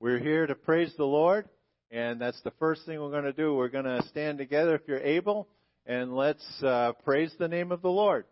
We're here to praise the Lord, and that's the first thing we're going to do. We're going to stand together if you're able, and let's uh, praise the name of the Lord.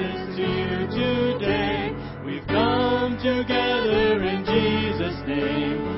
To you today. We've come together in Jesus' name.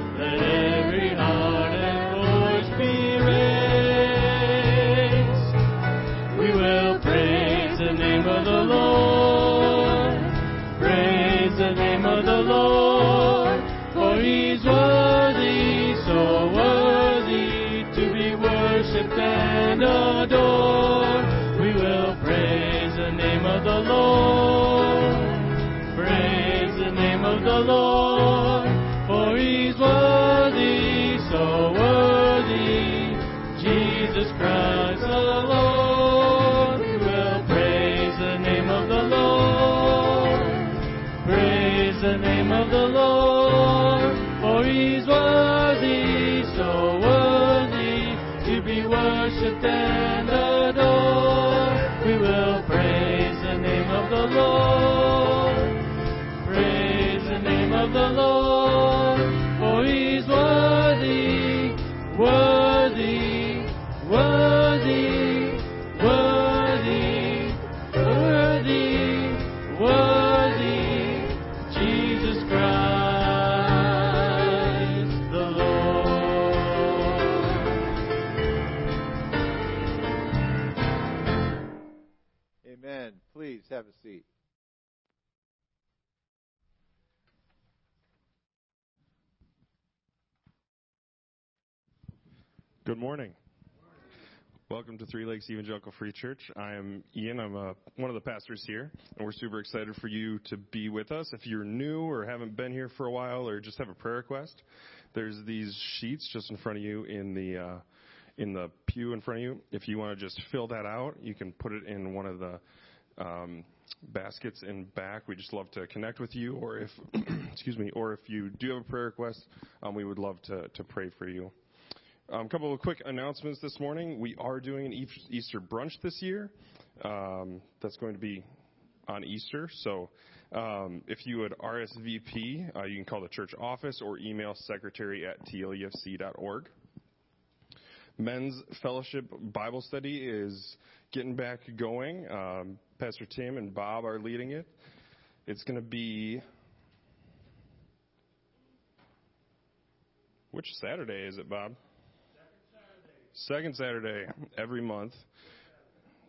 Lord, for he's worthy, so worthy. Jesus Christ the Lord, we will praise the name of the Lord. Praise the name of the Lord, for he's worthy, so worthy to be worshipped and adored. We will praise the name of the Lord the Lord. Good morning. Welcome to Three Lakes Evangelical Free Church. I am Ian. I'm uh, one of the pastors here, and we're super excited for you to be with us. If you're new or haven't been here for a while, or just have a prayer request, there's these sheets just in front of you in the uh, in the pew in front of you. If you want to just fill that out, you can put it in one of the um, baskets in back. We just love to connect with you, or if excuse me, or if you do have a prayer request, um, we would love to to pray for you. A um, couple of quick announcements this morning. We are doing an Easter brunch this year. Um, that's going to be on Easter. So um, if you would RSVP, uh, you can call the church office or email secretary at tlefc.org. Men's Fellowship Bible Study is getting back going. Um, Pastor Tim and Bob are leading it. It's going to be. Which Saturday is it, Bob? Second Saturday every month.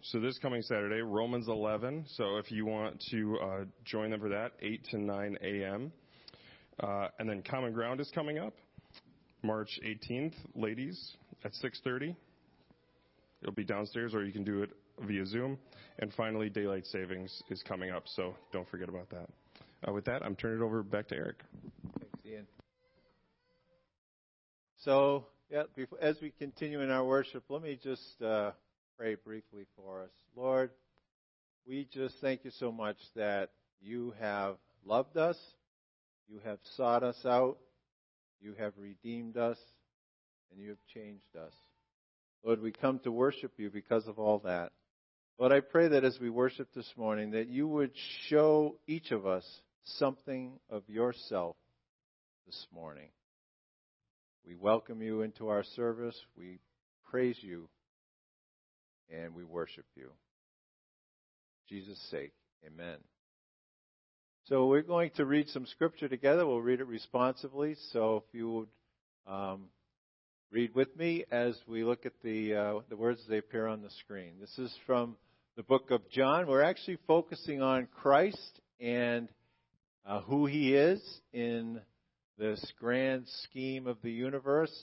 So this coming Saturday, Romans 11. So if you want to uh, join them for that, 8 to 9 a.m. Uh, and then Common Ground is coming up, March 18th, ladies, at 6:30. It'll be downstairs, or you can do it via Zoom. And finally, daylight savings is coming up, so don't forget about that. Uh, with that, I'm turning it over back to Eric. Thanks, Ian. So yeah, as we continue in our worship, let me just uh, pray briefly for us. Lord, we just thank you so much that you have loved us, you have sought us out, you have redeemed us, and you have changed us. Lord, we come to worship you because of all that. Lord, I pray that as we worship this morning, that you would show each of us something of yourself this morning. We welcome you into our service. We praise you and we worship you. Jesus' sake, amen. So we're going to read some scripture together. We'll read it responsively. So if you would um, read with me as we look at the uh, the words as they appear on the screen. This is from the book of John. We're actually focusing on Christ and uh, who he is in this grand scheme of the universe.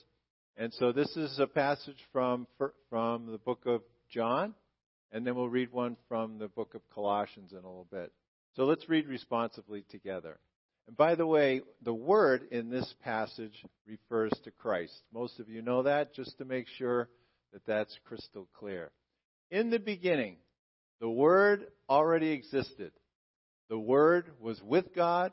And so this is a passage from from the book of John, and then we'll read one from the book of Colossians in a little bit. So let's read responsively together. And by the way, the word in this passage refers to Christ. Most of you know that, just to make sure that that's crystal clear. In the beginning, the Word already existed. The Word was with God,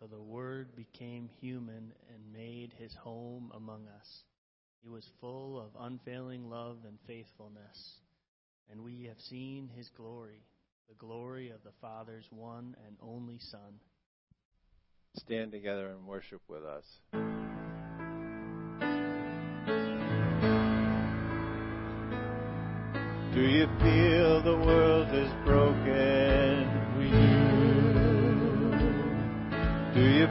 So the Word became human and made his home among us. He was full of unfailing love and faithfulness, and we have seen his glory, the glory of the Father's one and only Son. Stand together and worship with us. Do you feel the world is broken?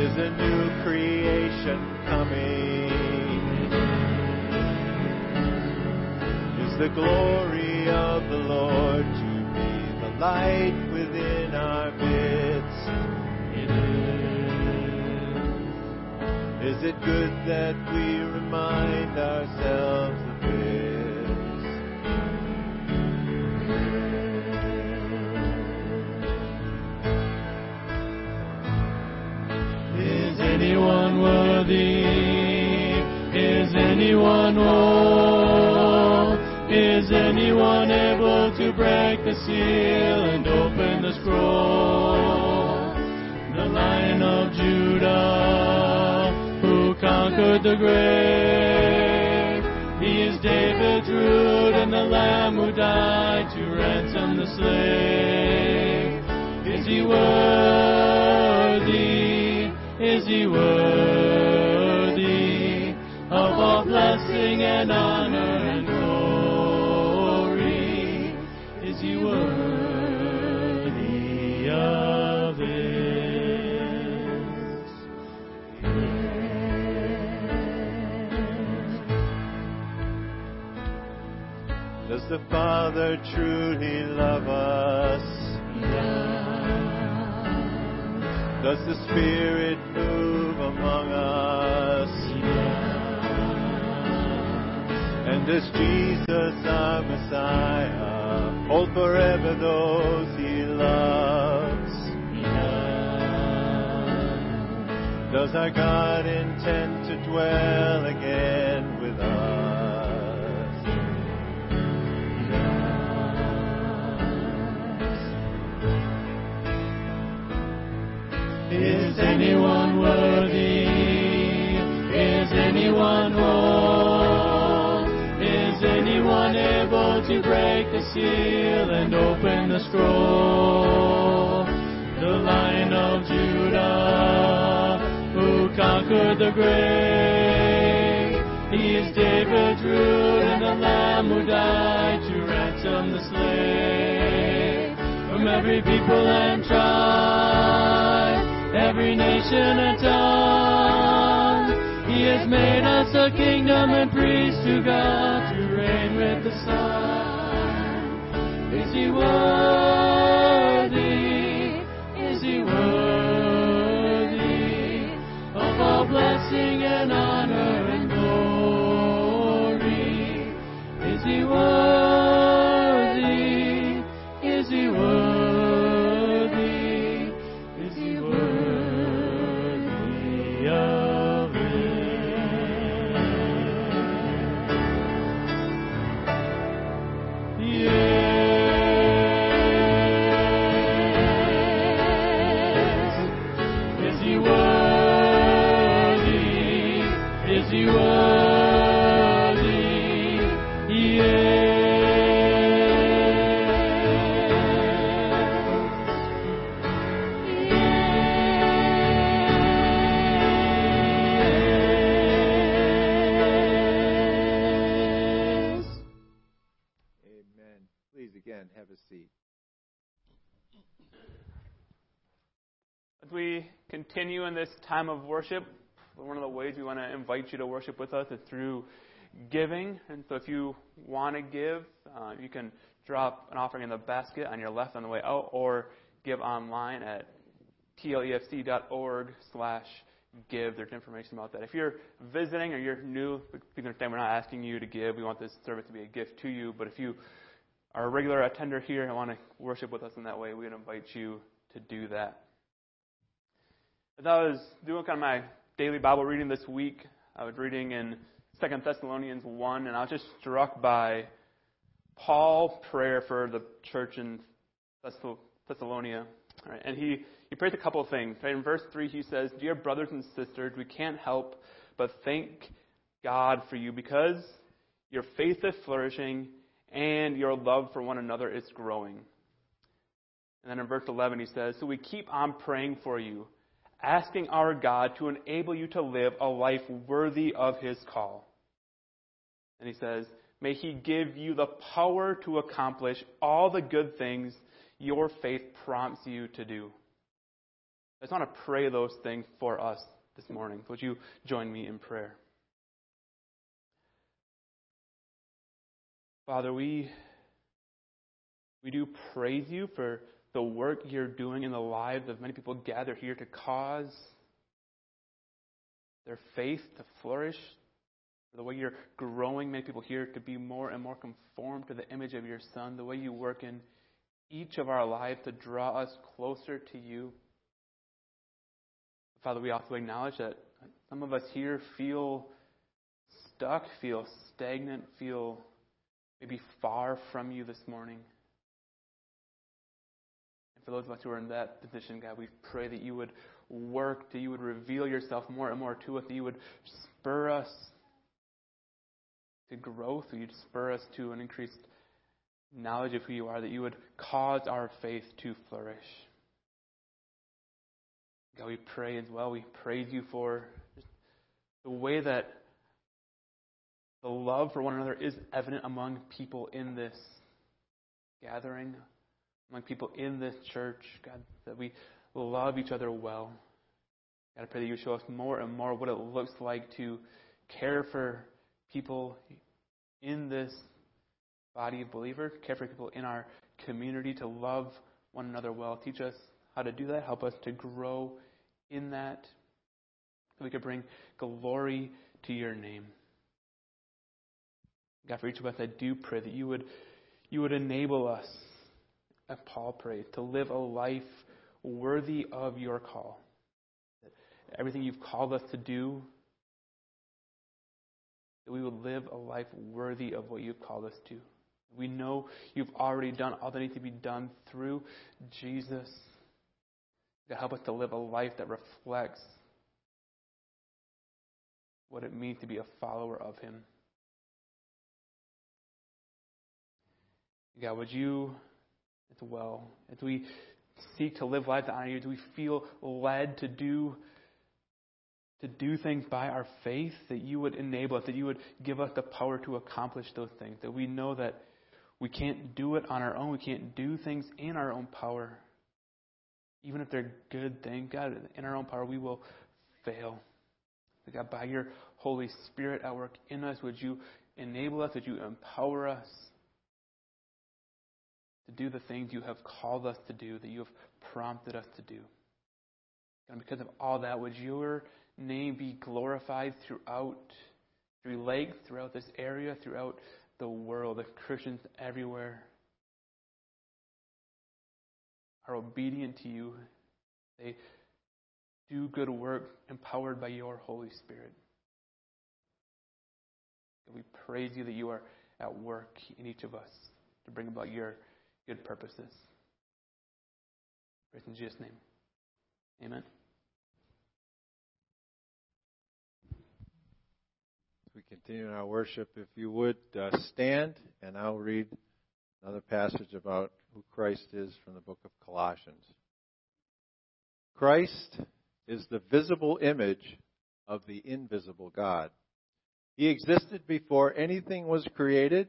Is a new creation coming. Is the glory of the Lord to be the light within our midst? Is it good that we remind ourselves worthy? Is anyone whole? Is anyone able to break the seal and open the scroll? The Lion of Judah, who conquered the grave. He is David's root and the Lamb who died to ransom the slave. Is he worthy? Is he worthy of all blessing and honor and glory? Is he worthy of it? Does the Father truly love us? Does the Spirit move among us? And does Jesus, our Messiah, hold forever those he loves? Does our God intend to dwell again with us? Is anyone worthy? Is anyone? Is anyone able to break the seal and open the scroll? The Lion of Judah, who conquered the grave. He is David's root and the Lamb who died to ransom the slave from every people and tribe every nation and tongue. He has made us a kingdom and priests to God to reign with the Son. Is he worthy? Time of worship, one of the ways we want to invite you to worship with us is through giving. And so if you want to give, uh, you can drop an offering in the basket on your left on the way out or give online at tlefc.org slash give. There's information about that. If you're visiting or you're new, please understand we're not asking you to give. We want this service to be a gift to you. But if you are a regular attender here and want to worship with us in that way, we would invite you to do that. As I was doing kind of my daily Bible reading this week, I was reading in Second Thessalonians 1, and I was just struck by Paul's prayer for the church in Thessalonica. Right, and he, he prays a couple of things. Right, in verse 3, he says, Dear brothers and sisters, we can't help but thank God for you because your faith is flourishing and your love for one another is growing. And then in verse 11, he says, So we keep on praying for you, asking our God to enable you to live a life worthy of his call. And he says, May he give you the power to accomplish all the good things your faith prompts you to do. I just want to pray those things for us this morning. Would you join me in prayer? Father, we, we do praise you for the work you're doing in the lives of many people gathered here to cause their faith to flourish, the way you're growing many people here to be more and more conformed to the image of your Son, the way you work in each of our lives to draw us closer to you. Father, we also acknowledge that some of us here feel stuck, feel stagnant, feel maybe far from you this morning. For those of us who are in that position, God, we pray that you would work, that you would reveal yourself more and more to us, that you would spur us to growth, that you'd spur us to an increased knowledge of who you are, that you would cause our faith to flourish. God, we pray as well. We praise you for the way that the love for one another is evident among people in this gathering, among people in this church. God, that we love each other well. God, I pray that you show us more and more what it looks like to care for people in this body of believers, care for people in our community, to love one another well. Teach us how to do that. Help us to grow in that. So we could bring glory to your name. God, for each of us, I do pray that you would, you would enable us, as Paul prayed, to live a life worthy of your call. Everything you've called us to do, that we would live a life worthy of what you've called us to. We know you've already done all that needs to be done through Jesus to help us to live a life that reflects what it means to be a follower of Him. God, would you, as well, as we seek to live lives that honor you, do we feel led to do to do things by our faith, that you would enable us, that you would give us the power to accomplish those things, that we know that we can't do it on our own. We can't do things in our own power. Even if they're good things, God, in our own power, we will fail. God, by your Holy Spirit at work in us, would you enable us, would you empower us to do the things you have called us to do, that you have prompted us to do? And because of all that, would your name be glorified throughout, Three Lakes, throughout this area, throughout the world, of Christians everywhere are obedient to you. They do good work empowered by your Holy Spirit. And we praise you that you are at work in each of us to bring about your good purposes. Praise in Jesus' name. Amen. we continue in our worship, if you would uh, stand, and I'll read another passage about who Christ is from the book of Colossians. Christ is the visible image of the invisible God. He existed before anything was created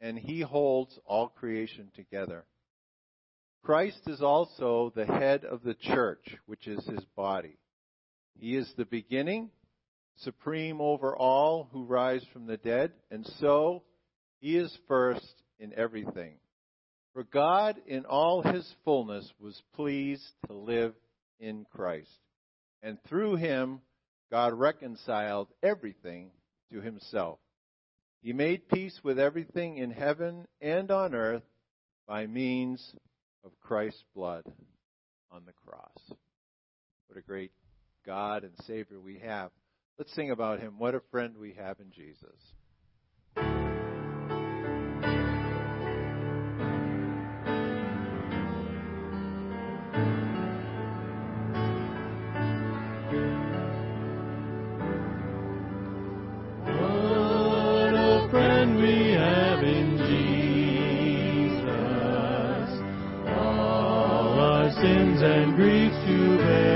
and he holds all creation together. Christ is also the head of the church, which is his body. He is the beginning, supreme over all who rise from the dead, and so he is first in everything. For God, in all his fullness, was pleased to live in Christ. And through him, God reconciled everything to himself. He made peace with everything in heaven and on earth by means of Christ's blood on the cross. What a great God and Savior we have. Let's sing about him. What a friend we have in Jesus. And griefs to bear.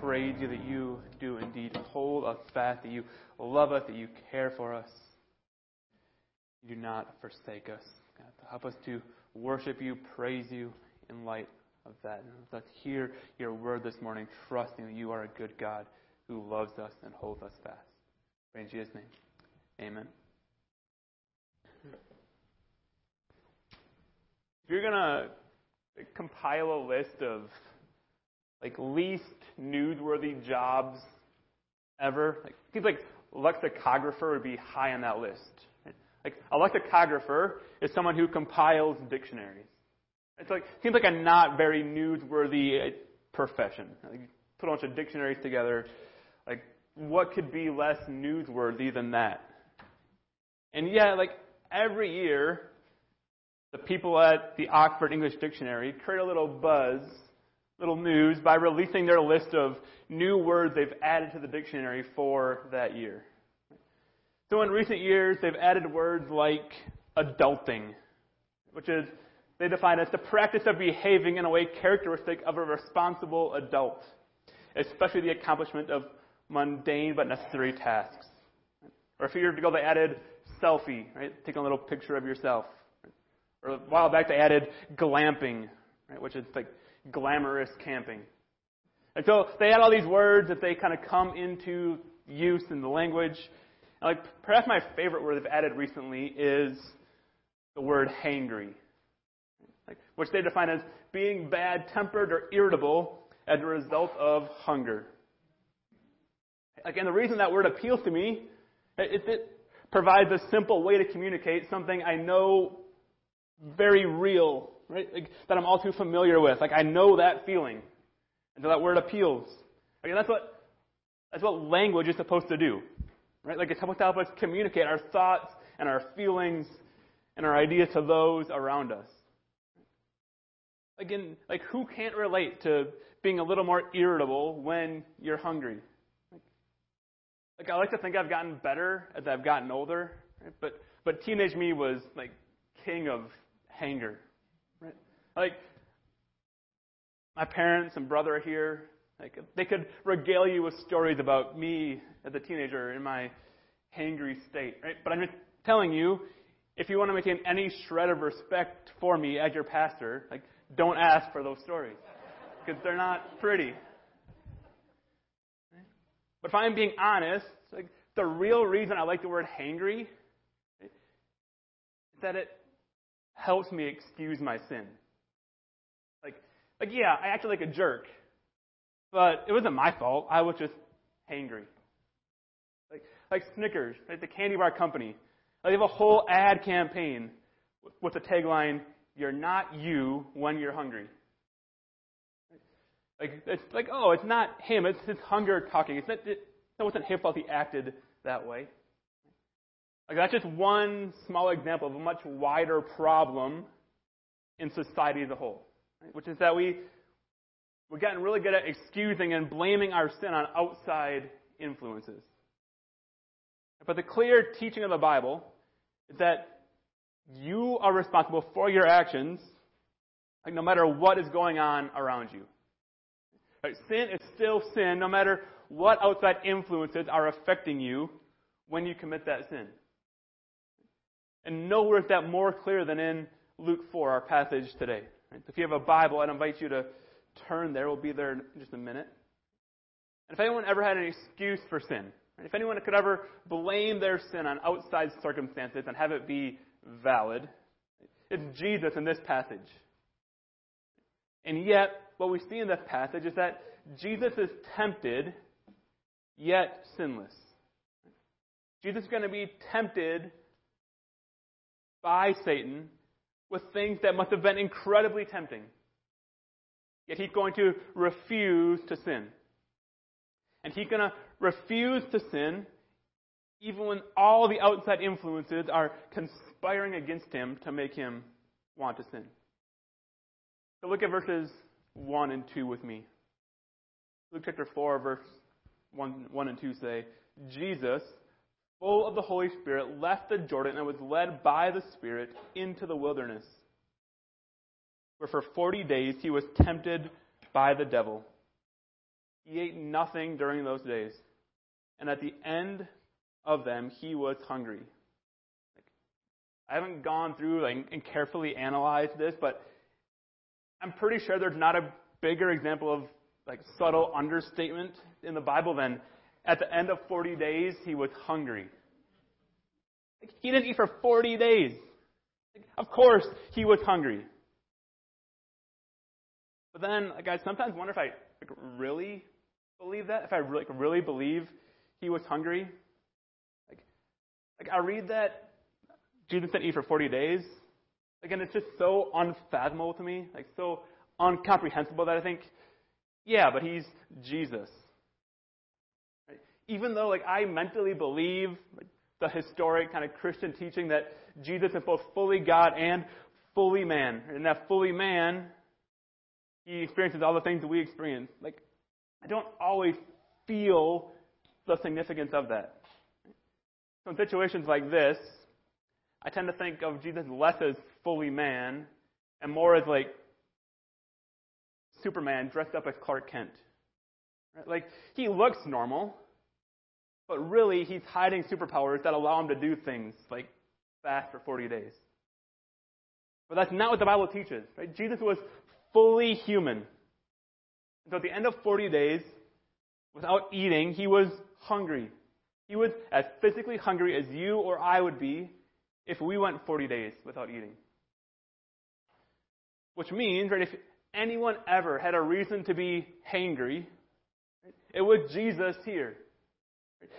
Praise you that you do indeed hold us fast, that you love us, that you care for us. You do not forsake us. God, help us to worship you, praise you in light of that. Let's hear your word this morning, trusting that you are a good God who loves us and holds us fast. Pray in Jesus' name. Amen. If you're going to compile a list of like least newsworthy jobs ever. Like seems like lexicographer would be high on that list. Like a lexicographer is someone who compiles dictionaries. It's like seems like a not very newsworthy uh, profession. Like, put a bunch of dictionaries together. Like what could be less newsworthy than that? And yet, like every year, the people at the Oxford English Dictionary create a little buzz little news by releasing their list of new words they've added to the dictionary for that year. So in recent years, they've added words like adulting, which is they define as the practice of behaving in a way characteristic of a responsible adult, especially the accomplishment of mundane but necessary tasks. Or a few years ago, they added selfie, right? Taking a little picture of yourself. Or a while back, they added glamping, right? Which is like glamorous camping. And so they add all these words that they kind of come into use in the language. And like perhaps my favorite word they've added recently is the word hangry, like, which they define as being bad-tempered or irritable as a result of hunger. Again, the reason that word appeals to me is it provides a simple way to communicate something I know very real right? Like, that I'm all too familiar with. Like I know that feeling. And so that word appeals. Again, that's what that's what language is supposed to do. Right? Like it's supposed to help us communicate our thoughts and our feelings and our ideas to those around us. Again, like who can't relate to being a little more irritable when you're hungry? Like I like to think I've gotten better as I've gotten older, right? but but teenage me was like king of hanger. Like, my parents and brother are here. Like, they could regale you with stories about me as a teenager in my hangry state, right? But I'm just telling you, if you want to maintain any shred of respect for me as your pastor, like, don't ask for those stories because they're not pretty. But if I'm being honest, like, the real reason I like the word hangry is that it helps me excuse my sin. Like, like yeah, I acted like a jerk, but it wasn't my fault. I was just hangry. Like, like Snickers, right, the candy bar company. They have a whole ad campaign with the tagline, "You're not you when you're hungry." Like, it's like, oh, it's not him. It's his hunger talking. It's not. It, wasn't his fault he acted that way. Like that's just one small example of a much wider problem in society as a whole? Which is that we we've gotten really good at excusing and blaming our sin on outside influences. But the clear teaching of the Bible is that you are responsible for your actions, like no matter what is going on around you. Right? Sin is still sin, no matter what outside influences are affecting you when you commit that sin. And nowhere is that more clear than in Luke 4, our passage today. If you have a Bible, I'd invite you to turn there. We'll be there in just a minute. And if anyone ever had an excuse for sin, if anyone could ever blame their sin on outside circumstances and have it be valid, it's Jesus in this passage. And yet, what we see in this passage is that Jesus is tempted, yet sinless. Jesus is going to be tempted by Satan with things that must have been incredibly tempting. Yet he's going to refuse to sin. And he's going to refuse to sin even when all the outside influences are conspiring against him to make him want to sin. So look at verses 1 and 2 with me. Luke chapter 4, verse 1, 1 and 2 say, Jesus, full of the Holy Spirit, left the Jordan and was led by the Spirit into the wilderness, where for 40 days he was tempted by the devil. He ate nothing during those days, and at the end of them he was hungry. I haven't gone through like, and carefully analyzed this, but I'm pretty sure there's not a bigger example of like subtle understatement in the Bible than at the end of 40 days, he was hungry. He didn't eat for 40 days. Of course, he was hungry. But then, uh, like, I sometimes wonder if I like, really believe that, if I like, really believe he was hungry. Like, like I read that Jesus didn't eat for 40 days. Again, it's just so unfathomable to me, like so incomprehensible that I think, yeah, but he's Jesus. Even though, like, I mentally believe the historic kind of Christian teaching that Jesus is both fully God and fully man, and that fully man, he experiences all the things that we experience. Like, I don't always feel the significance of that. So in situations like this, I tend to think of Jesus less as fully man and more as like Superman dressed up as Clark Kent. Right? Like, he looks normal, but really he's hiding superpowers that allow him to do things like fast for 40 days. But that's not what the Bible teaches. Right? Jesus was fully human. So at the end of 40 days, without eating, he was hungry. He was as physically hungry as you or I would be if we went 40 days without eating. Which means, right, if anyone ever had a reason to be hangry, it was Jesus here.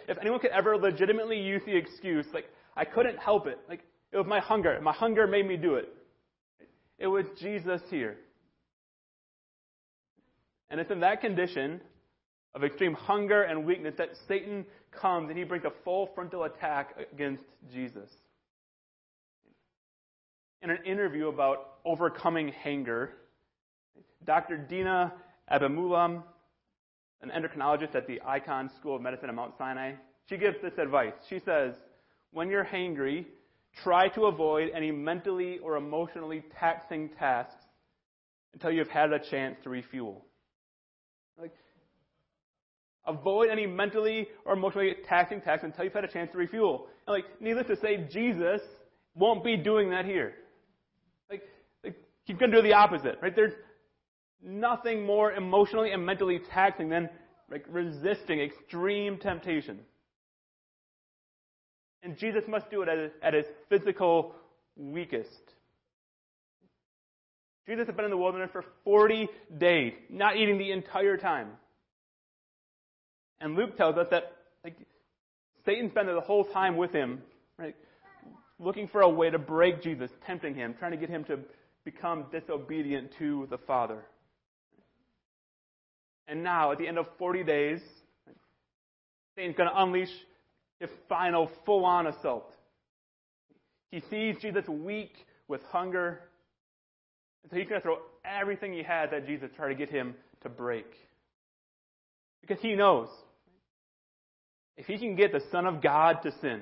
If anyone could ever legitimately use the excuse, like, I couldn't help it, like, it was my hunger. My hunger made me do it. It was Jesus here. And it's in that condition of extreme hunger and weakness that Satan comes and he brings a full frontal attack against Jesus. In an interview about overcoming hunger, Dr. Deena Adimoolam, an endocrinologist at the Icahn School of Medicine at Mount Sinai, she gives this advice. She says, When you're hangry, try to avoid any mentally or emotionally taxing tasks until you've had a chance to refuel. Like, avoid any mentally or emotionally taxing tasks until you've had a chance to refuel. And like, needless to say, Jesus won't be doing that here. Like, like he's going to do the opposite, right? There's nothing more emotionally and mentally taxing than like resisting extreme temptation. And Jesus must do it at his, at his physical weakest. Jesus had been in the wilderness for 40 days, not eating the entire time. And Luke tells us that like, Satan spent the whole time with him, right, looking for a way to break Jesus, tempting him, trying to get him to become disobedient to the Father. And now, at the end of 40 days, Satan's going to unleash his final full on assault. He sees Jesus weak with hunger, and so he's going to throw everything he has at Jesus to try to get him to break. Because he knows if he can get the Son of God to sin,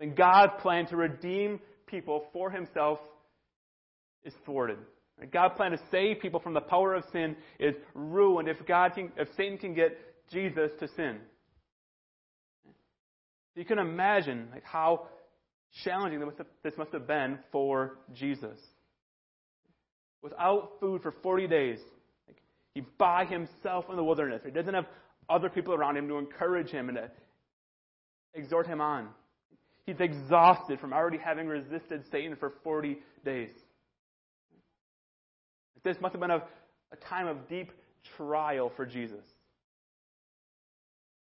then God's plan to redeem people for himself is thwarted. God's plan to save people from the power of sin is ruined if God can, if Satan can get Jesus to sin. You can imagine like, how challenging this must have been for Jesus. Without food for 40 days, like, he's by himself in the wilderness. He doesn't have other people around him to encourage him and to exhort him on. He's exhausted from already having resisted Satan for 40 days. This must have been a, a time of deep trial for Jesus.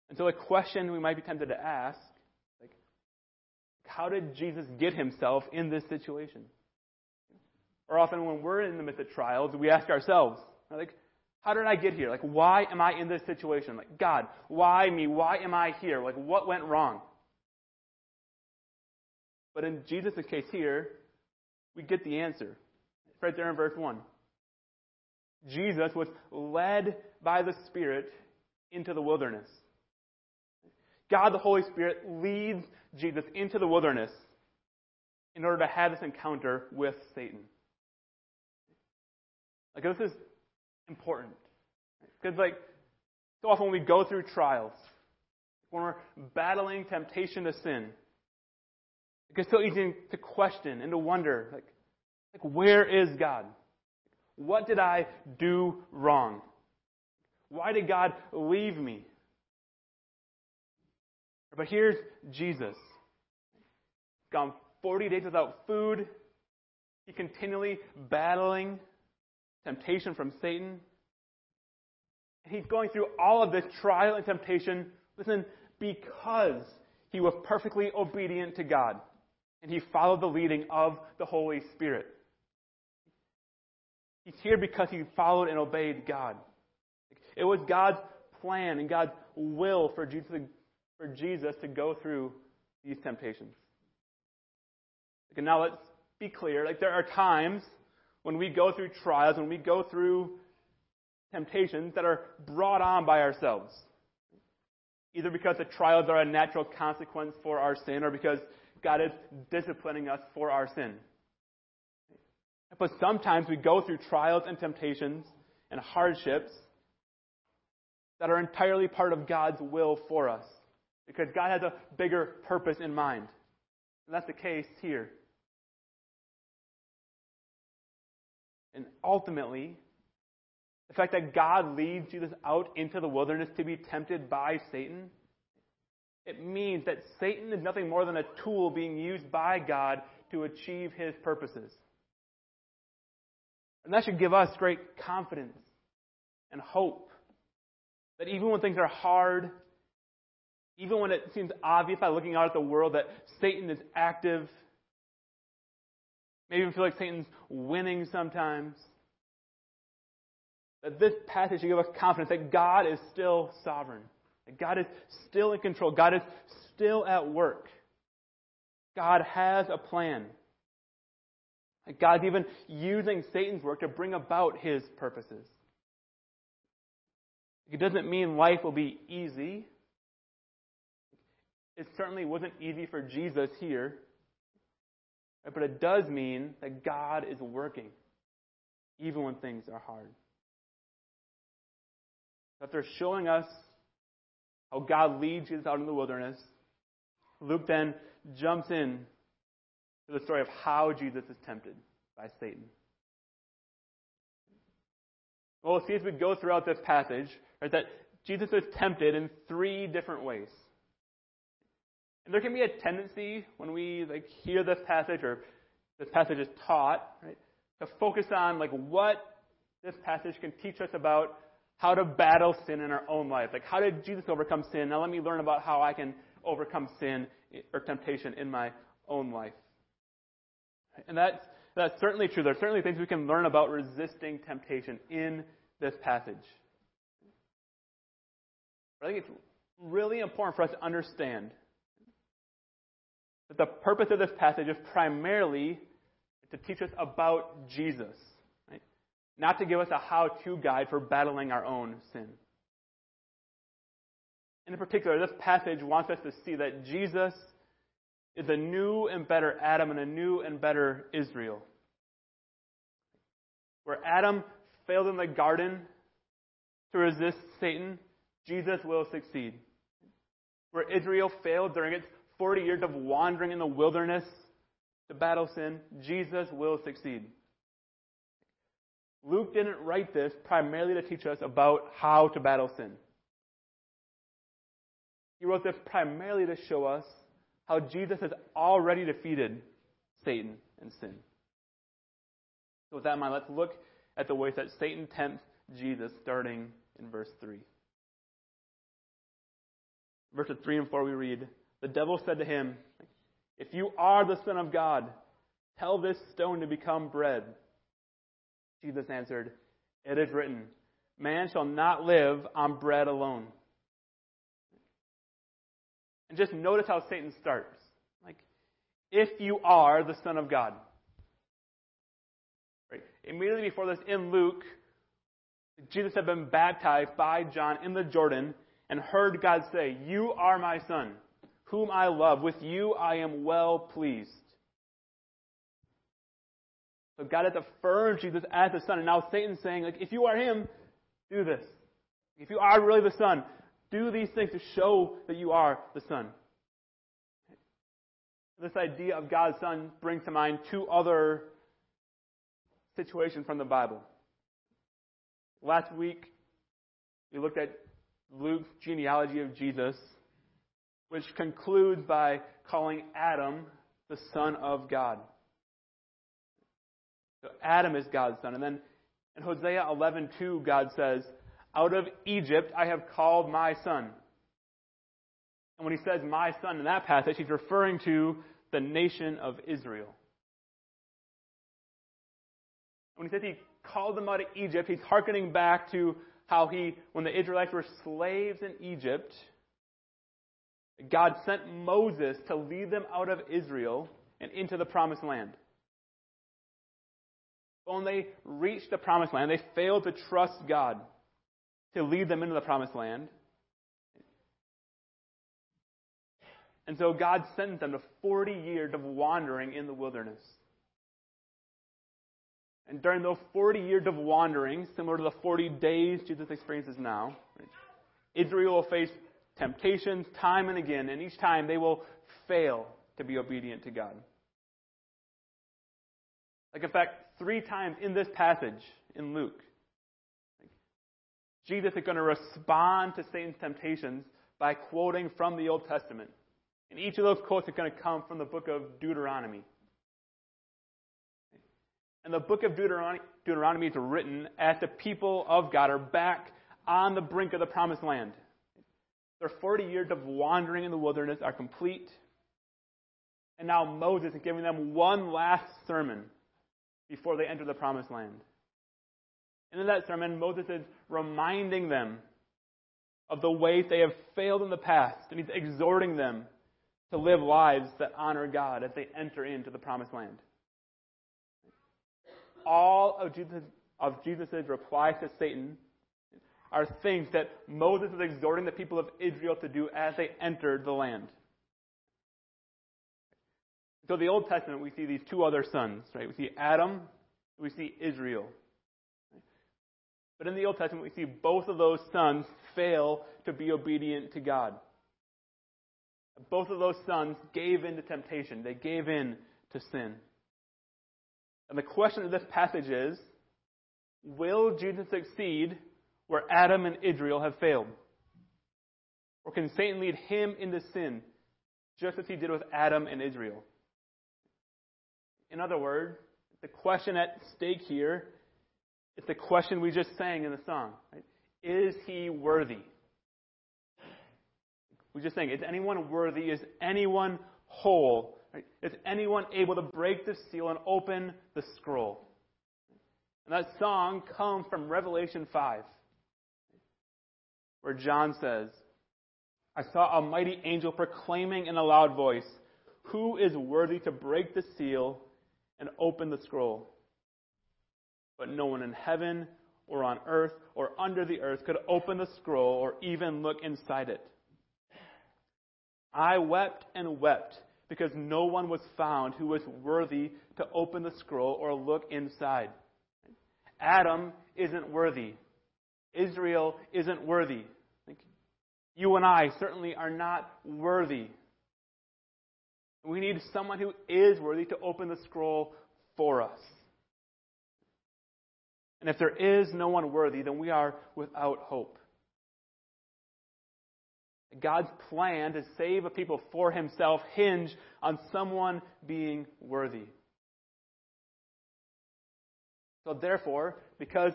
And so, a question we might be tempted to ask like, how did Jesus get himself in this situation? Or often, when we're in the midst of trials, we ask ourselves, like, how did I get here? Like, why am I in this situation? Like, God, why me? Why am I here? Like, what went wrong? But in Jesus' case here, we get the answer. It's right there in verse 1. Jesus was led by the Spirit into the wilderness. God the Holy Spirit leads Jesus into the wilderness in order to have this encounter with Satan. Like, this is important. Because, like, so often when we go through trials, when we're battling temptation to sin, it it's so easy to question and to wonder, like, like where is God? What did I do wrong? Why did God leave me? But here's Jesus. Gone 40 days without food. He continually battling temptation from Satan. And he's going through all of this trial and temptation, listen, because he was perfectly obedient to God. And he followed the leading of the Holy Spirit. He's here because he followed and obeyed God. It was God's plan and God's will for Jesus, to go through these temptations. And now let's be clear. Like there are times when we go through trials, when we go through temptations that are brought on by ourselves. Either because the trials are a natural consequence for our sin or because God is disciplining us for our sin. But sometimes we go through trials and temptations and hardships that are entirely part of God's will for us. Because God has a bigger purpose in mind. And that's the case here. And ultimately, the fact that God leads Jesus out into the wilderness to be tempted by Satan, it means that Satan is nothing more than a tool being used by God to achieve his purposes. And that should give us great confidence and hope that even when things are hard, even when it seems obvious by looking out at the world that Satan is active, maybe even feel like Satan's winning sometimes, that this passage should give us confidence that God is still sovereign, that God is still in control, God is still at work. God has a plan. God's even using Satan's work to bring about his purposes. It doesn't mean life will be easy. It certainly wasn't easy for Jesus here. But it does mean that God is working, even when things are hard. After showing us how God leads Jesus out in the wilderness, Luke then jumps in to the story of how Jesus is tempted by Satan. Well, we'll see as we go throughout this passage right, that Jesus is tempted in three different ways. And there can be a tendency when we like hear this passage or this passage is taught, right, to focus on like what this passage can teach us about how to battle sin in our own life. Like how did Jesus overcome sin? Now let me learn about how I can overcome sin or temptation in my own life. And that's, that's certainly true. There's certainly things we can learn about resisting temptation in this passage. But I think it's really important for us to understand that the purpose of this passage is primarily to teach us about Jesus, right? not to give us a how to guide for battling our own sin. In particular, this passage wants us to see that Jesus is a new and better Adam and a new and better Israel. Where Adam failed in the garden to resist Satan, Jesus will succeed. Where Israel failed during its 40 years of wandering in the wilderness to battle sin, Jesus will succeed. Luke didn't write this primarily to teach us about how to battle sin. He wrote this primarily to show us how Jesus has already defeated Satan and sin. So, with that in mind, let's look at the ways that Satan tempts Jesus, starting in verse 3. Verses 3 and 4, we read The devil said to him, If you are the Son of God, tell this stone to become bread. Jesus answered, It is written, Man shall not live on bread alone. And just notice how Satan starts. Like, if you are the Son of God. Right? Immediately before this, in Luke, Jesus had been baptized by John in the Jordan and heard God say, You are my Son, whom I love. With you I am well pleased. So God has affirmed Jesus as the Son. And now Satan's saying, like, if you are Him, do this. If you are really the Son, do these things to show that you are the Son. This idea of God's Son brings to mind two other situations from the Bible. Last week, we looked at Luke's genealogy of Jesus, which concludes by calling Adam the Son of God. So Adam is God's son. And then in Hosea 11:2, God says, "Out of Egypt I have called my son." And when he says "my son" in that passage, he's referring to the nation of Israel. When he says he called them out of Egypt, he's hearkening back to how he, when the Israelites were slaves in Egypt, God sent Moses to lead them out of Israel and into the promised land. But when they reached the promised land, they failed to trust God to lead them into the promised land. And so God sentenced them to 40 years of wandering in the wilderness. And during those 40 years of wandering, similar to the 40 days Jesus experiences now, Israel will face temptations time and again, and each time they will fail to be obedient to God. Like, in fact, three times in this passage in Luke, Jesus is going to respond to Satan's temptations by quoting from the Old Testament. And each of those quotes are going to come from the book of Deuteronomy. And the book of Deuteronomy, Deuteronomy is written as the people of God are back on the brink of the promised land. Their 40 years of wandering in the wilderness are complete. And now Moses is giving them one last sermon before they enter the promised land. And in that sermon, Moses is reminding them of the ways they have failed in the past, and he's exhorting them to live lives that honor God as they enter into the promised land. All of Jesus' of replies to Satan are things that Moses is exhorting the people of Israel to do as they entered the land. So the Old Testament, we see these two other sons, right? We see Adam, we see Israel. But in the Old Testament, we see both of those sons fail to be obedient to God. Both of those sons gave in to temptation. They gave in to sin. And the question of this passage is, will Jesus succeed where Adam and Israel have failed? Or can Satan lead him into sin, just as he did with Adam and Israel? In other words, the question at stake here is the question we just sang in the song. Right? Is he worthy? We just sang, is anyone worthy? Is anyone whole? Right? Is anyone able to break the seal and open the scroll? And that song comes from Revelation 5, where John says, I saw a mighty angel proclaiming in a loud voice, Who is worthy to break the seal and open the scroll. But no one in heaven or on earth or under the earth could open the scroll or even look inside it. I wept and wept because no one was found who was worthy to open the scroll or look inside. Adam isn't worthy. Israel isn't worthy. You and I certainly are not worthy. We need someone who is worthy to open the scroll for us. And if there is no one worthy, then we are without hope. God's plan to save a people for himself hinge on someone being worthy. So therefore, because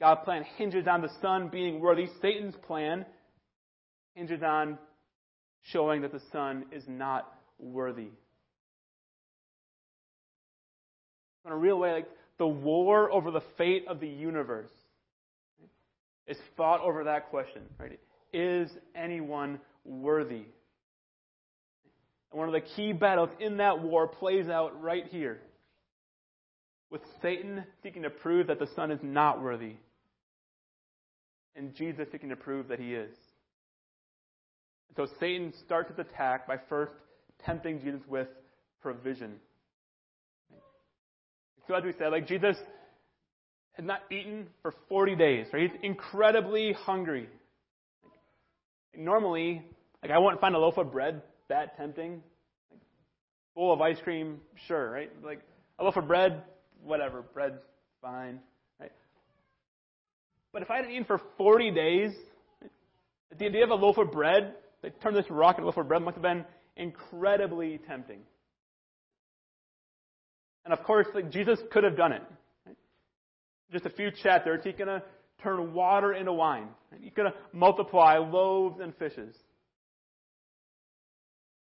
God's plan hinges on the Son being worthy, Satan's plan hinges on showing that the Son is not worthy. In a real way, like the war over the fate of the universe is fought over that question, right? Is anyone worthy? And one of the key battles in that war plays out right here. With Satan seeking to prove that the Son is not worthy, and Jesus seeking to prove that he is. So Satan starts his attack by first tempting Jesus with provision. So as we said, like Jesus had not eaten for 40 days, right? He's incredibly hungry. Normally, like I wouldn't find a loaf of bread that tempting. Like, bowl of ice cream, sure, right? Like a loaf of bread, whatever, bread's fine, right? But if I hadn't eaten for 40 days, the idea of a loaf of bread they turned this rock into a loaf of bread must have been incredibly tempting. And of course, like Jesus could have done it. Right? Just a few chapters, he could have turned water into wine. Right? He could have multiplied loaves and fishes.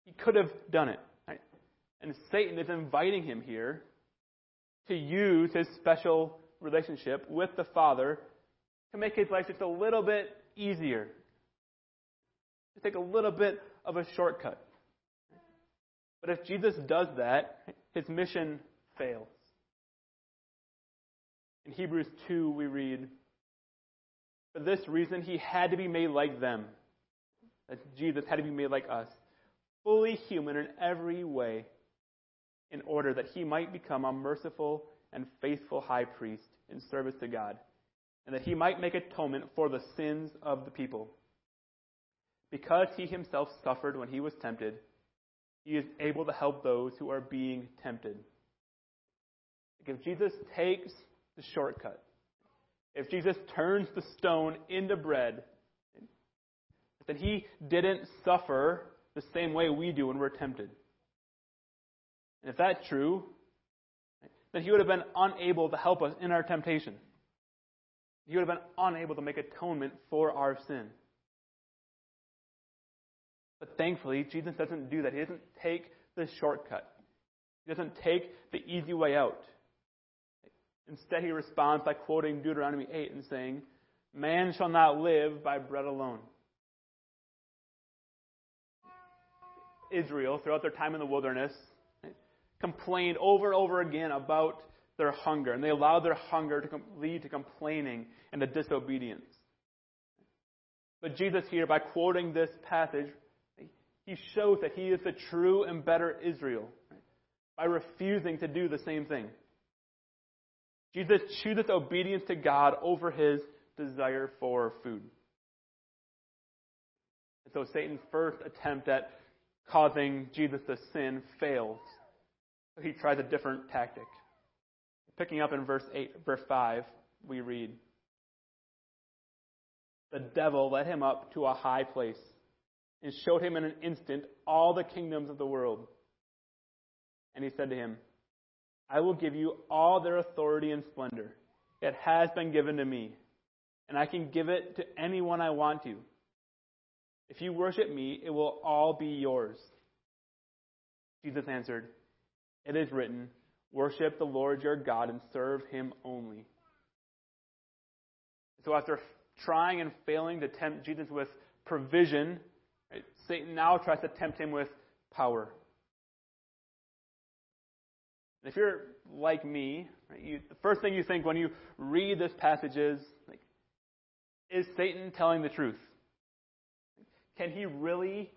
He could have done it. Right? And Satan is inviting him here to use his special relationship with the Father to make his life just a little bit easier, to take a little bit of a shortcut. But if Jesus does that, his mission fails. In Hebrews 2, we read, For this reason, he had to be made like them. That Jesus had to be made like us, fully human in every way, in order that he might become a merciful and faithful high priest in service to God, and that he might make atonement for the sins of the people. Because he himself suffered when he was tempted, he is able to help those who are being tempted. If Jesus takes the shortcut, if Jesus turns the stone into bread, then he didn't suffer the same way we do when we're tempted. And if that's true, then he would have been unable to help us in our temptation. He would have been unable to make atonement for our sin. But thankfully, Jesus doesn't do that. He doesn't take the shortcut. He doesn't take the easy way out. Instead, he responds by quoting Deuteronomy 8 and saying, Man shall not live by bread alone. Israel, throughout their time in the wilderness, complained over and over again about their hunger, and they allowed their hunger to lead to complaining and to disobedience. But Jesus here, by quoting this passage, he shows that he is the true and better Israel by refusing to do the same thing. Jesus chooses obedience to God over his desire for food. And so Satan's first attempt at causing Jesus to sin fails. So he tries a different tactic. Picking up in verse 8, verse 5, we read, The devil led him up to a high place and showed him in an instant all the kingdoms of the world. And he said to him, I will give you all their authority and splendor. It has been given to me, and I can give it to anyone I want to. If you worship me, it will all be yours. Jesus answered, It is written, Worship the Lord your God and serve him only. So after trying and failing to tempt Jesus with provision Right? Satan now tries to tempt him with power. And if you're like me, right, you, the first thing you think when you read this passage is, like, is Satan telling the truth? Can he really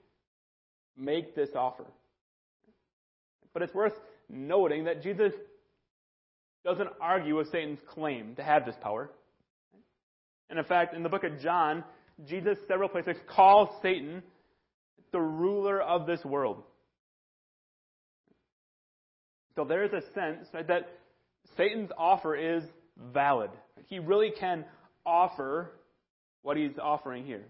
make this offer. But it's worth noting that Jesus doesn't argue with Satan's claim to have this power. And in fact, in the book of John, Jesus several places calls Satan the ruler of this world. So there is a sense right, that Satan's offer is valid. He really can offer what he's offering here.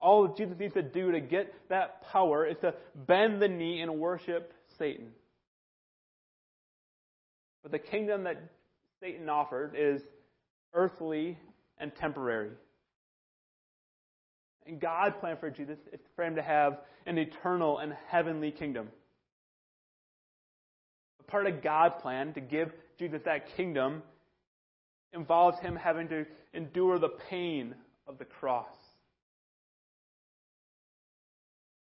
All Jesus needs to do to get that power is to bend the knee and worship Satan. But the kingdom that Satan offered is earthly and temporary. And God's plan for Jesus is for him to have an eternal and heavenly kingdom. Part of God's plan to give Jesus that kingdom involves him having to endure the pain of the cross.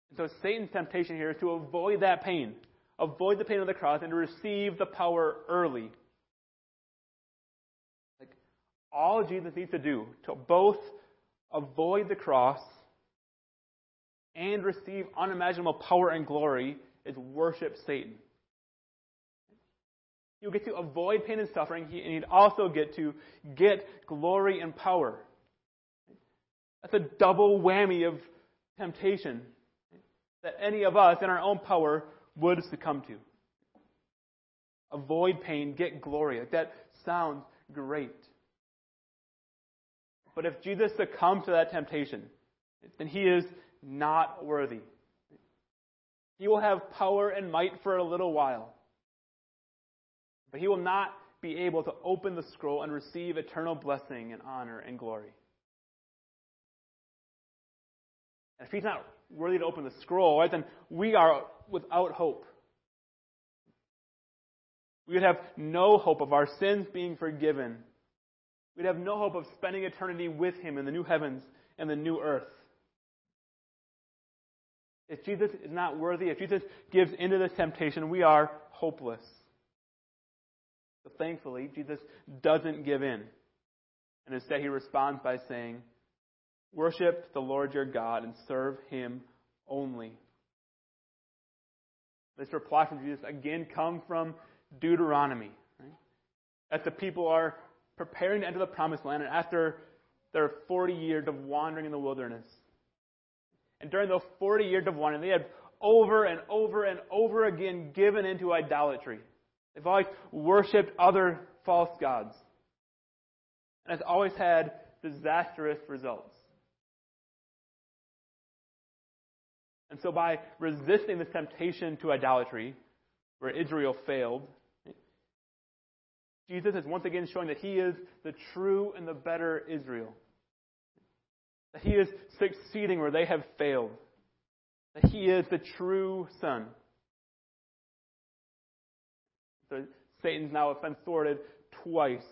And so Satan's temptation here is to avoid that pain, avoid the pain of the cross, and to receive the power early. Like all Jesus needs to do to both avoid the cross and receive unimaginable power and glory is worship Satan. You'll get to avoid pain and suffering, and you'd also get to get glory and power. That's a double whammy of temptation that any of us in our own power would succumb to. Avoid pain, get glory. That sounds great. But if Jesus succumbs to that temptation, then he is not worthy. He will have power and might for a little while. But he will not be able to open the scroll and receive eternal blessing and honor and glory. And if he's not worthy to open the scroll, right, then we are without hope. We would have no hope of our sins being forgiven. We'd have no hope of spending eternity with Him in the new heavens and the new earth. If Jesus is not worthy, if Jesus gives into this temptation, we are hopeless. But thankfully, Jesus doesn't give in. And instead, he responds by saying, Worship the Lord your God and serve him only. This reply from Jesus again comes from Deuteronomy. Right? As the people are preparing to enter the promised land and after their 40 years of wandering in the wilderness. And during those 40 years of wandering, they had over and over and over again given into idolatry. They've always worshipped other false gods. And it's always had disastrous results. And so, by resisting this temptation to idolatry, where Israel failed, Jesus is once again showing that he is the true and the better Israel. That he is succeeding where they have failed. That he is the true Son. So Satan's now been thwarted twice.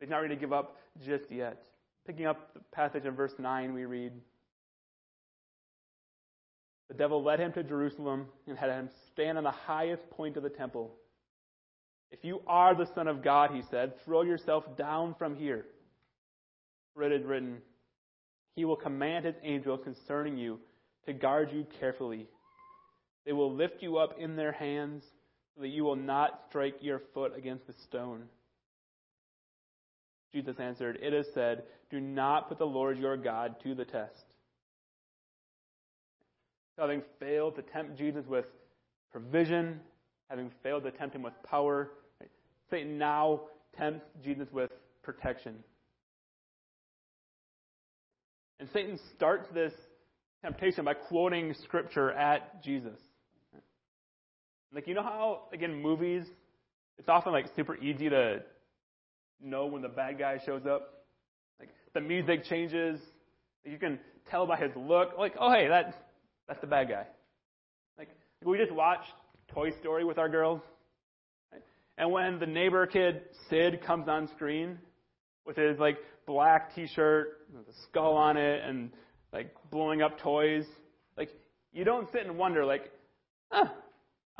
He's not ready to give up just yet. Picking up the passage in verse 9, we read The devil led him to Jerusalem and had him stand on the highest point of the temple. If you are the Son of God, he said, throw yourself down from here. For it is written, He will command His angels concerning you to guard you carefully. They will lift you up in their hands that you will not strike your foot against the stone. Jesus answered, It is said, Do not put the Lord your God to the test. Having failed to tempt Jesus with provision, having failed to tempt him with power, Satan now tempts Jesus with protection. And Satan starts this temptation by quoting scripture at Jesus. Like, you know how, again, movies, it's often like super easy to know when the bad guy shows up? Like, the music changes. You can tell by his look, like, oh, hey, that's, that's the bad guy. Like, we just watched Toy Story with our girls. And when the neighbor kid, Sid, comes on screen with his, like, black t-shirt with a skull on it and, like, blowing up toys, like, you don't sit and wonder, like, huh,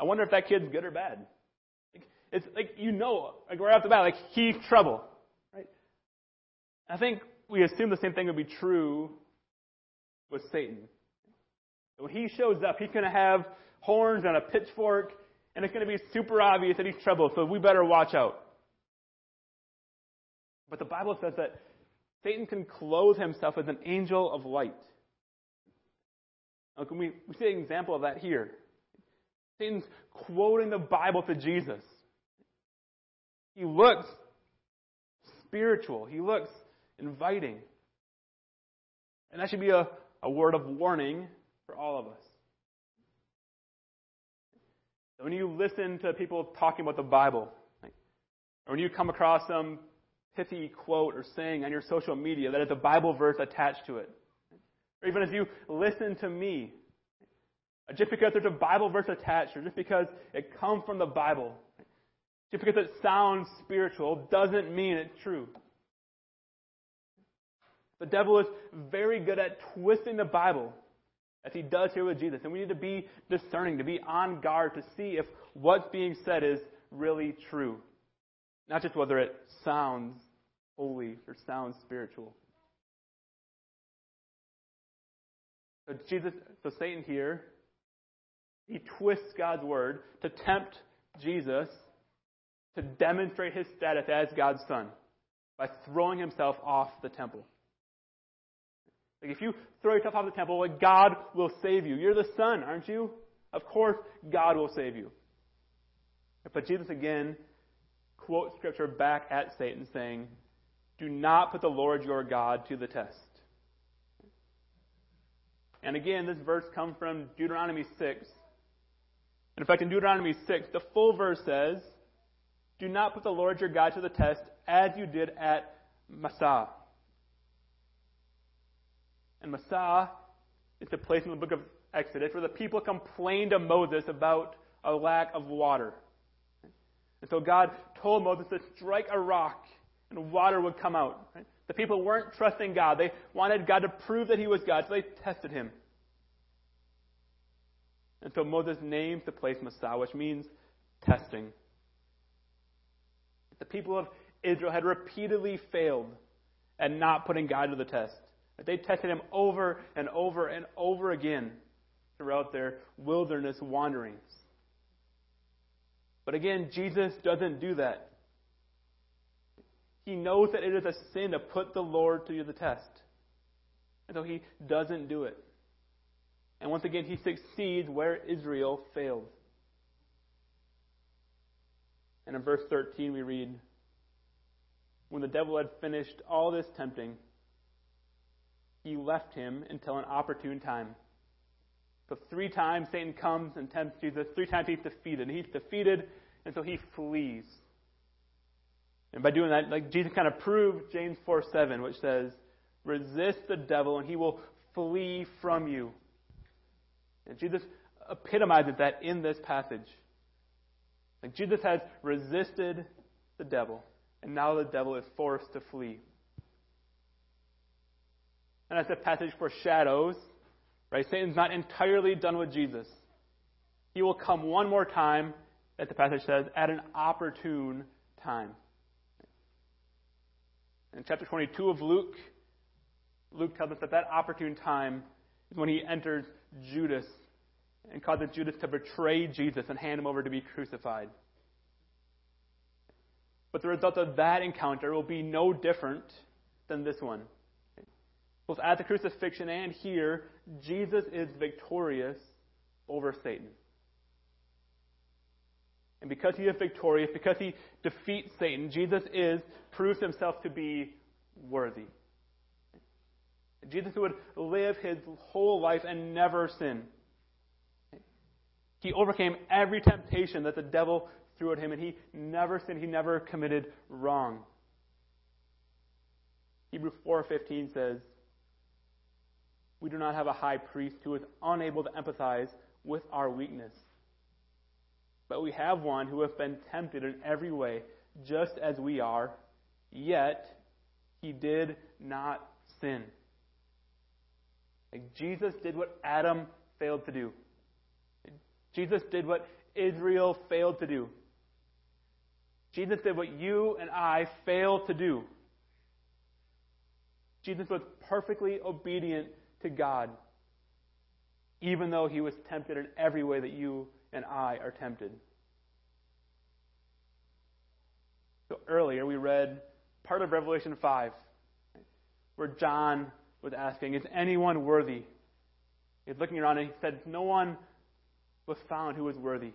I wonder if that kid's good or bad. Like, it's like you know, like right off the bat, like he's trouble, right? I think we assume the same thing would be true with Satan. When he shows up, he's going to have horns and a pitchfork, and it's going to be super obvious that he's trouble, so we better watch out. But the Bible says that Satan can clothe himself as an angel of light. Now, we, we see an example of that here. Satan's quoting the Bible to Jesus. He looks spiritual. He looks inviting. And that should be a, a word of warning for all of us. When you listen to people talking about the Bible, or when you come across some pithy quote or saying on your social media that has a Bible verse attached to it, or even as you listen to me, Uh, just because there's a Bible verse attached, or just because it comes from the Bible, just because it sounds spiritual, doesn't mean it's true. The devil is very good at twisting the Bible, as he does here with Jesus. And we need to be discerning, to be on guard to see if what's being said is really true. Not just whether it sounds holy or sounds spiritual. So Jesus, so Satan here, he twists God's word to tempt Jesus to demonstrate his status as God's son by throwing himself off the temple. Like if you throw yourself off the temple, like God will save you. You're the son, aren't you? Of course, God will save you. But Jesus again quotes scripture back at Satan saying, Do not put the Lord your God to the test. And again, this verse comes from Deuteronomy 6. In fact, in Deuteronomy 6, the full verse says, Do not put the Lord your God to the test as you did at Massah. And Massah is the place in the book of Exodus where the people complained to Moses about a lack of water. And so God told Moses to strike a rock and water would come out. The people weren't trusting God. They wanted God to prove that He was God, so they tested Him. And so Moses names the place Massah, which means testing. The people of Israel had repeatedly failed at not putting God to the test. They tested him over and over and over again throughout their wilderness wanderings. But again, Jesus doesn't do that. He knows that it is a sin to put the Lord to the test. And so he doesn't do it. And once again, he succeeds where Israel failed. And in verse 13, we read When the devil had finished all this tempting, he left him until an opportune time. So three times Satan comes and tempts Jesus. Three times he's defeated. And he's defeated, and so he flees. And by doing that, like Jesus kind of proved James 4 7, which says, Resist the devil, and he will flee from you. And Jesus epitomizes that in this passage. Like Jesus has resisted the devil, and now the devil is forced to flee. And as the passage foreshadows, right, Satan's not entirely done with Jesus. He will come one more time, as the passage says, at an opportune time. In chapter 22 of Luke, Luke tells us that that opportune time is when he enters Judas and causes Judas to betray Jesus and hand him over to be crucified. But the result of that encounter will be no different than this one. Both at the crucifixion and here, Jesus is victorious over Satan. And because he is victorious, because he defeats Satan, Jesus is proves himself to be worthy. Jesus would live his whole life and never sin. He overcame every temptation that the devil threw at him, and he never sinned. He never committed wrong. Hebrews 4:15 says, we do not have a high priest who is unable to empathize with our weakness. But we have one who has been tempted in every way, just as we are, yet he did not sin. Like Jesus did what Adam failed to do. Jesus did what Israel failed to do. Jesus did what you and I failed to do. Jesus was perfectly obedient to God, even though he was tempted in every way that you and I are tempted. So earlier we read part of Revelation 5, where John was asking, Is anyone worthy? He's looking around and he said, No one was found who was worthy.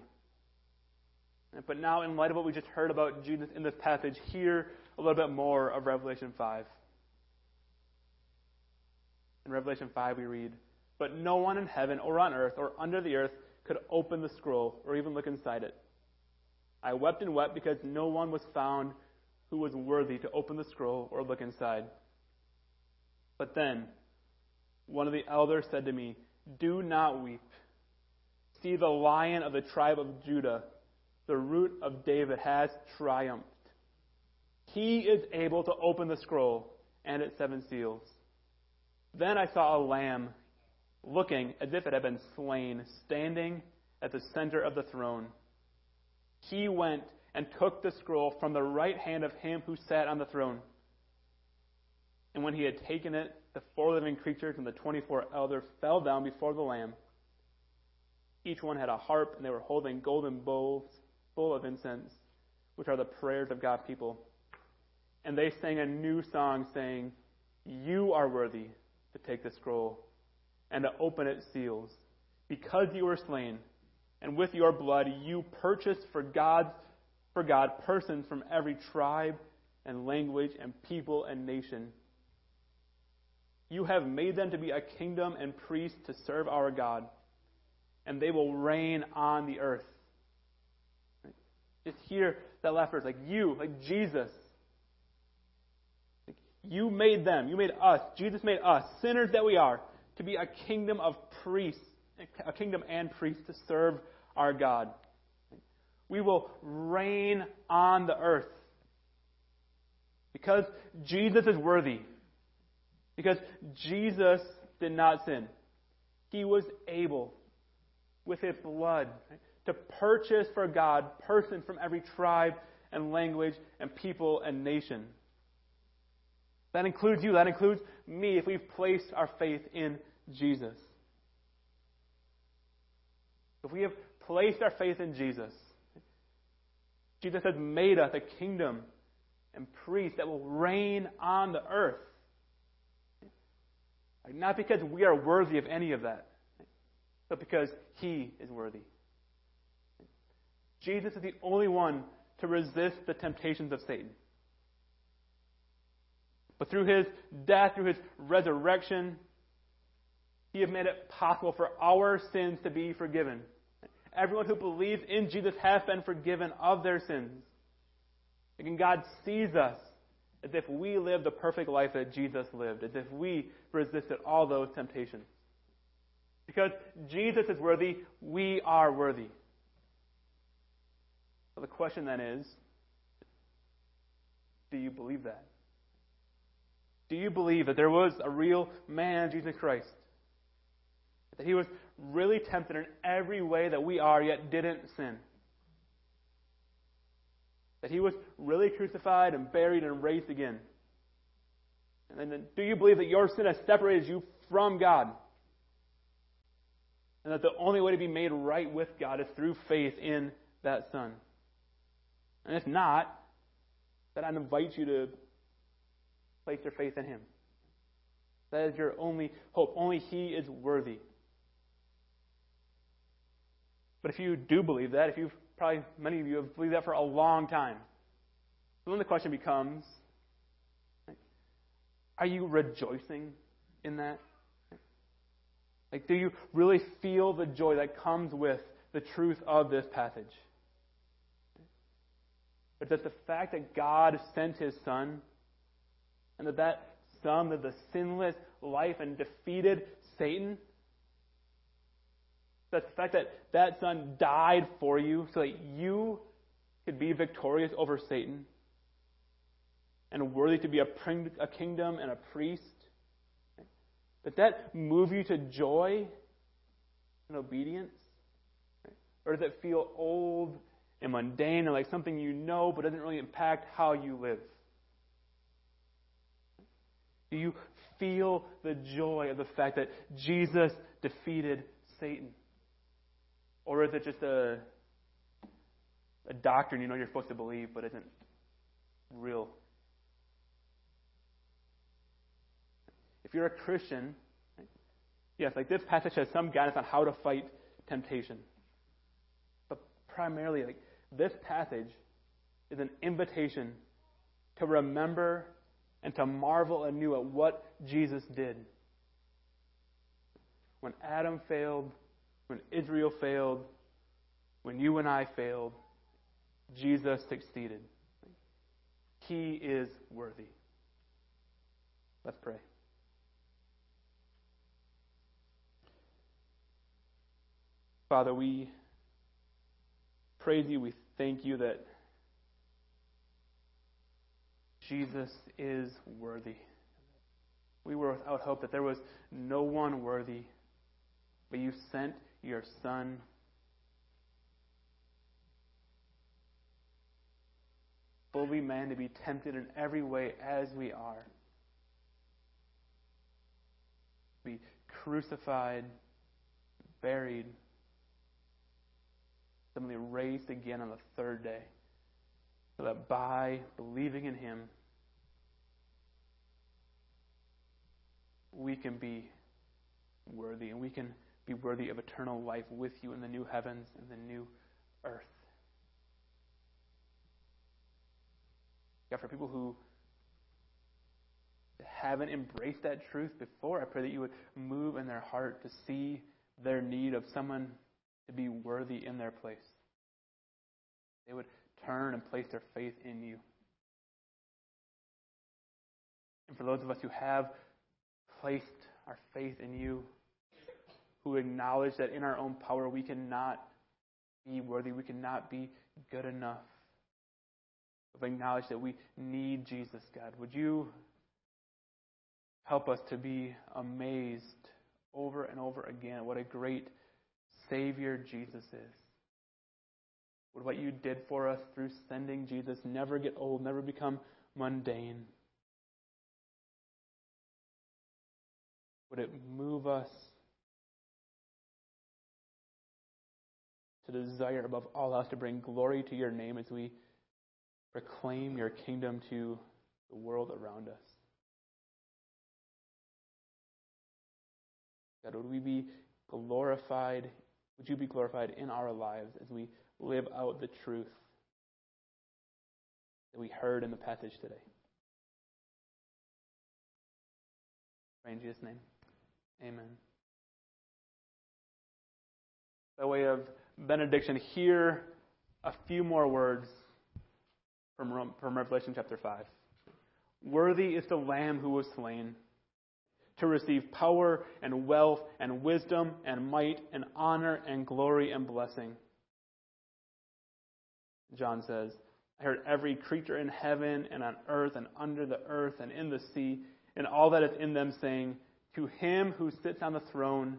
But now, in light of what we just heard about Jesus in this passage, hear a little bit more of Revelation 5. In Revelation 5, we read, But no one in heaven or on earth or under the earth could open the scroll or even look inside it. I wept and wept because no one was found who was worthy to open the scroll or look inside. But then one of the elders said to me, Do not weep. See, the lion of the tribe of Judah, the root of David, has triumphed. He is able to open the scroll and its seven seals. Then I saw a lamb looking as if it had been slain, standing at the center of the throne. He went and took the scroll from the right hand of him who sat on the throne. And when he had taken it, the four living creatures and the twenty four elders fell down before the Lamb. Each one had a harp, and they were holding golden bowls full of incense, which are the prayers of God's people. And they sang a new song, saying, You are worthy to take the scroll and to open its seals, because you were slain, and with your blood you purchased for God, for God persons from every tribe and language and people and nation you have made them to be a kingdom and priests to serve our God, and they will reign on the earth. Just hear that last verse, like you, like Jesus. Like you made them, you made us, Jesus made us, sinners that we are, to be a kingdom of priests, a kingdom and priests to serve our God. We will reign on the earth. Because Jesus is worthy. Because Jesus did not sin. He was able, with his blood, to purchase for God persons from every tribe and language and people and nation. That includes you. That includes me if we've placed our faith in Jesus. If we have placed our faith in Jesus, Jesus has made us a kingdom and priests that will reign on the earth. Not because we are worthy of any of that, but because He is worthy. Jesus is the only one to resist the temptations of Satan. But through His death, through His resurrection, He has made it possible for our sins to be forgiven. Everyone who believes in Jesus has been forgiven of their sins. And God sees us as if we lived the perfect life that Jesus lived, as if we resisted all those temptations. Because Jesus is worthy, we are worthy. So the question then is do you believe that? Do you believe that there was a real man, Jesus Christ? That he was really tempted in every way that we are, yet didn't sin? That he was really crucified and buried and raised again? And then, do you believe that your sin has separated you from God? And that the only way to be made right with God is through faith in that Son? And if not, then I'd invite you to place your faith in Him. That is your only hope. Only He is worthy. But if you do believe that, if you've Probably many of you have believed that for a long time. So then the question becomes are you rejoicing in that? Like, do you really feel the joy that comes with the truth of this passage? But does the fact that God sent his son and that that son lived a sinless life and defeated Satan that the fact that that son died for you so that you could be victorious over Satan and worthy to be a, a kingdom and a priest, that that move you to joy and obedience? Or does it feel old and mundane and like something you know but doesn't really impact how you live? Do you feel the joy of the fact that Jesus defeated Satan? Or is it just a, a doctrine you know you're supposed to believe but isn't real? If you're a Christian, yes, like this passage has some guidance on how to fight temptation. But primarily, like this passage is an invitation to remember and to marvel anew at what Jesus did. When Adam failed, when Israel failed, when you and I failed, Jesus succeeded. He is worthy. Let's pray. Father, we praise you. We thank you that Jesus is worthy. We were without hope that there was no one worthy, but you sent your Son. Fully man to be tempted in every way as we are. Be crucified, buried, suddenly raised again on the third day. So that by believing in Him, we can be worthy and we can be worthy of eternal life with you in the new heavens and the new earth. God, for people who haven't embraced that truth before, I pray that you would move in their heart to see their need of someone to be worthy in their place. They would turn and place their faith in you. And for those of us who have placed our faith in you, who acknowledge that in our own power we cannot be worthy, we cannot be good enough. We acknowledge that we need Jesus, God. Would you help us to be amazed over and over again what a great Savior Jesus is? Would what you did for us through sending Jesus never get old, never become mundane? Would it move us to desire above all else to bring glory to your name as we proclaim your kingdom to the world around us? God, would we be glorified? Would you be glorified in our lives as we live out the truth that we heard in the passage today? Pray in Jesus' name. Amen. By way of benediction, hear a few more words from, from Revelation chapter 5. Worthy is the Lamb who was slain to receive power and wealth and wisdom and might and honor and glory and blessing. John says, I heard every creature in heaven and on earth and under the earth and in the sea and all that is in them saying, To him who sits on the throne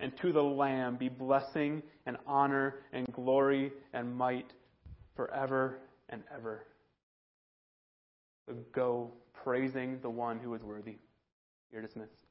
and to the Lamb be blessing and honor and glory and might forever and ever. Go praising the one who is worthy. You're dismissed.